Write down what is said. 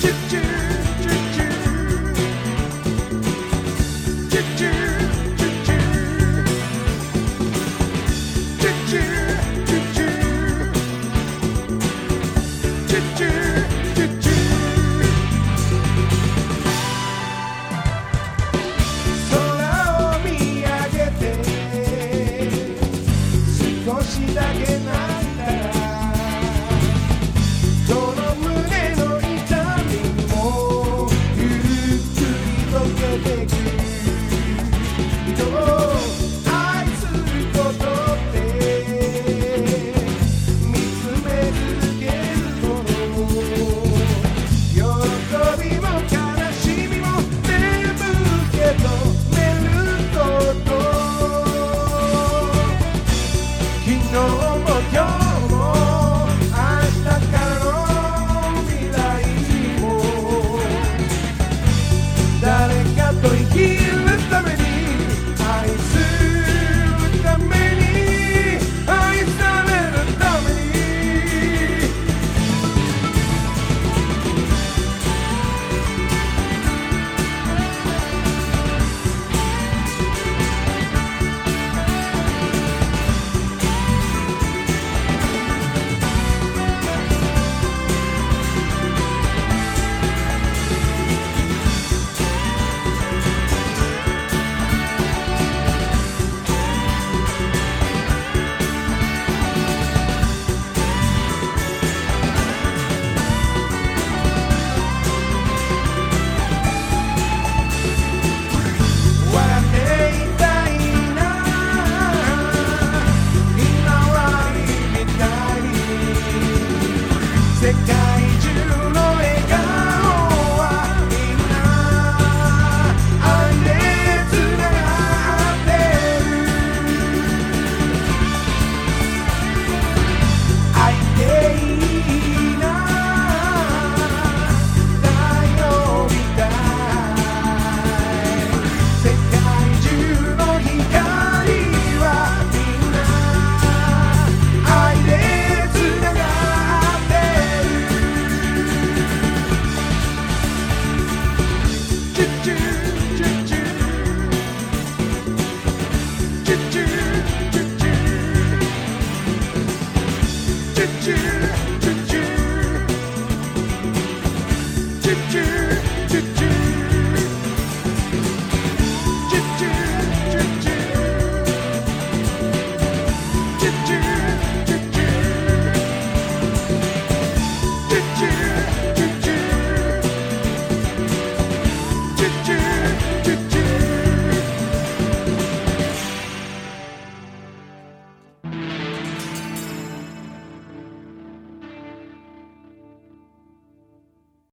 do to do.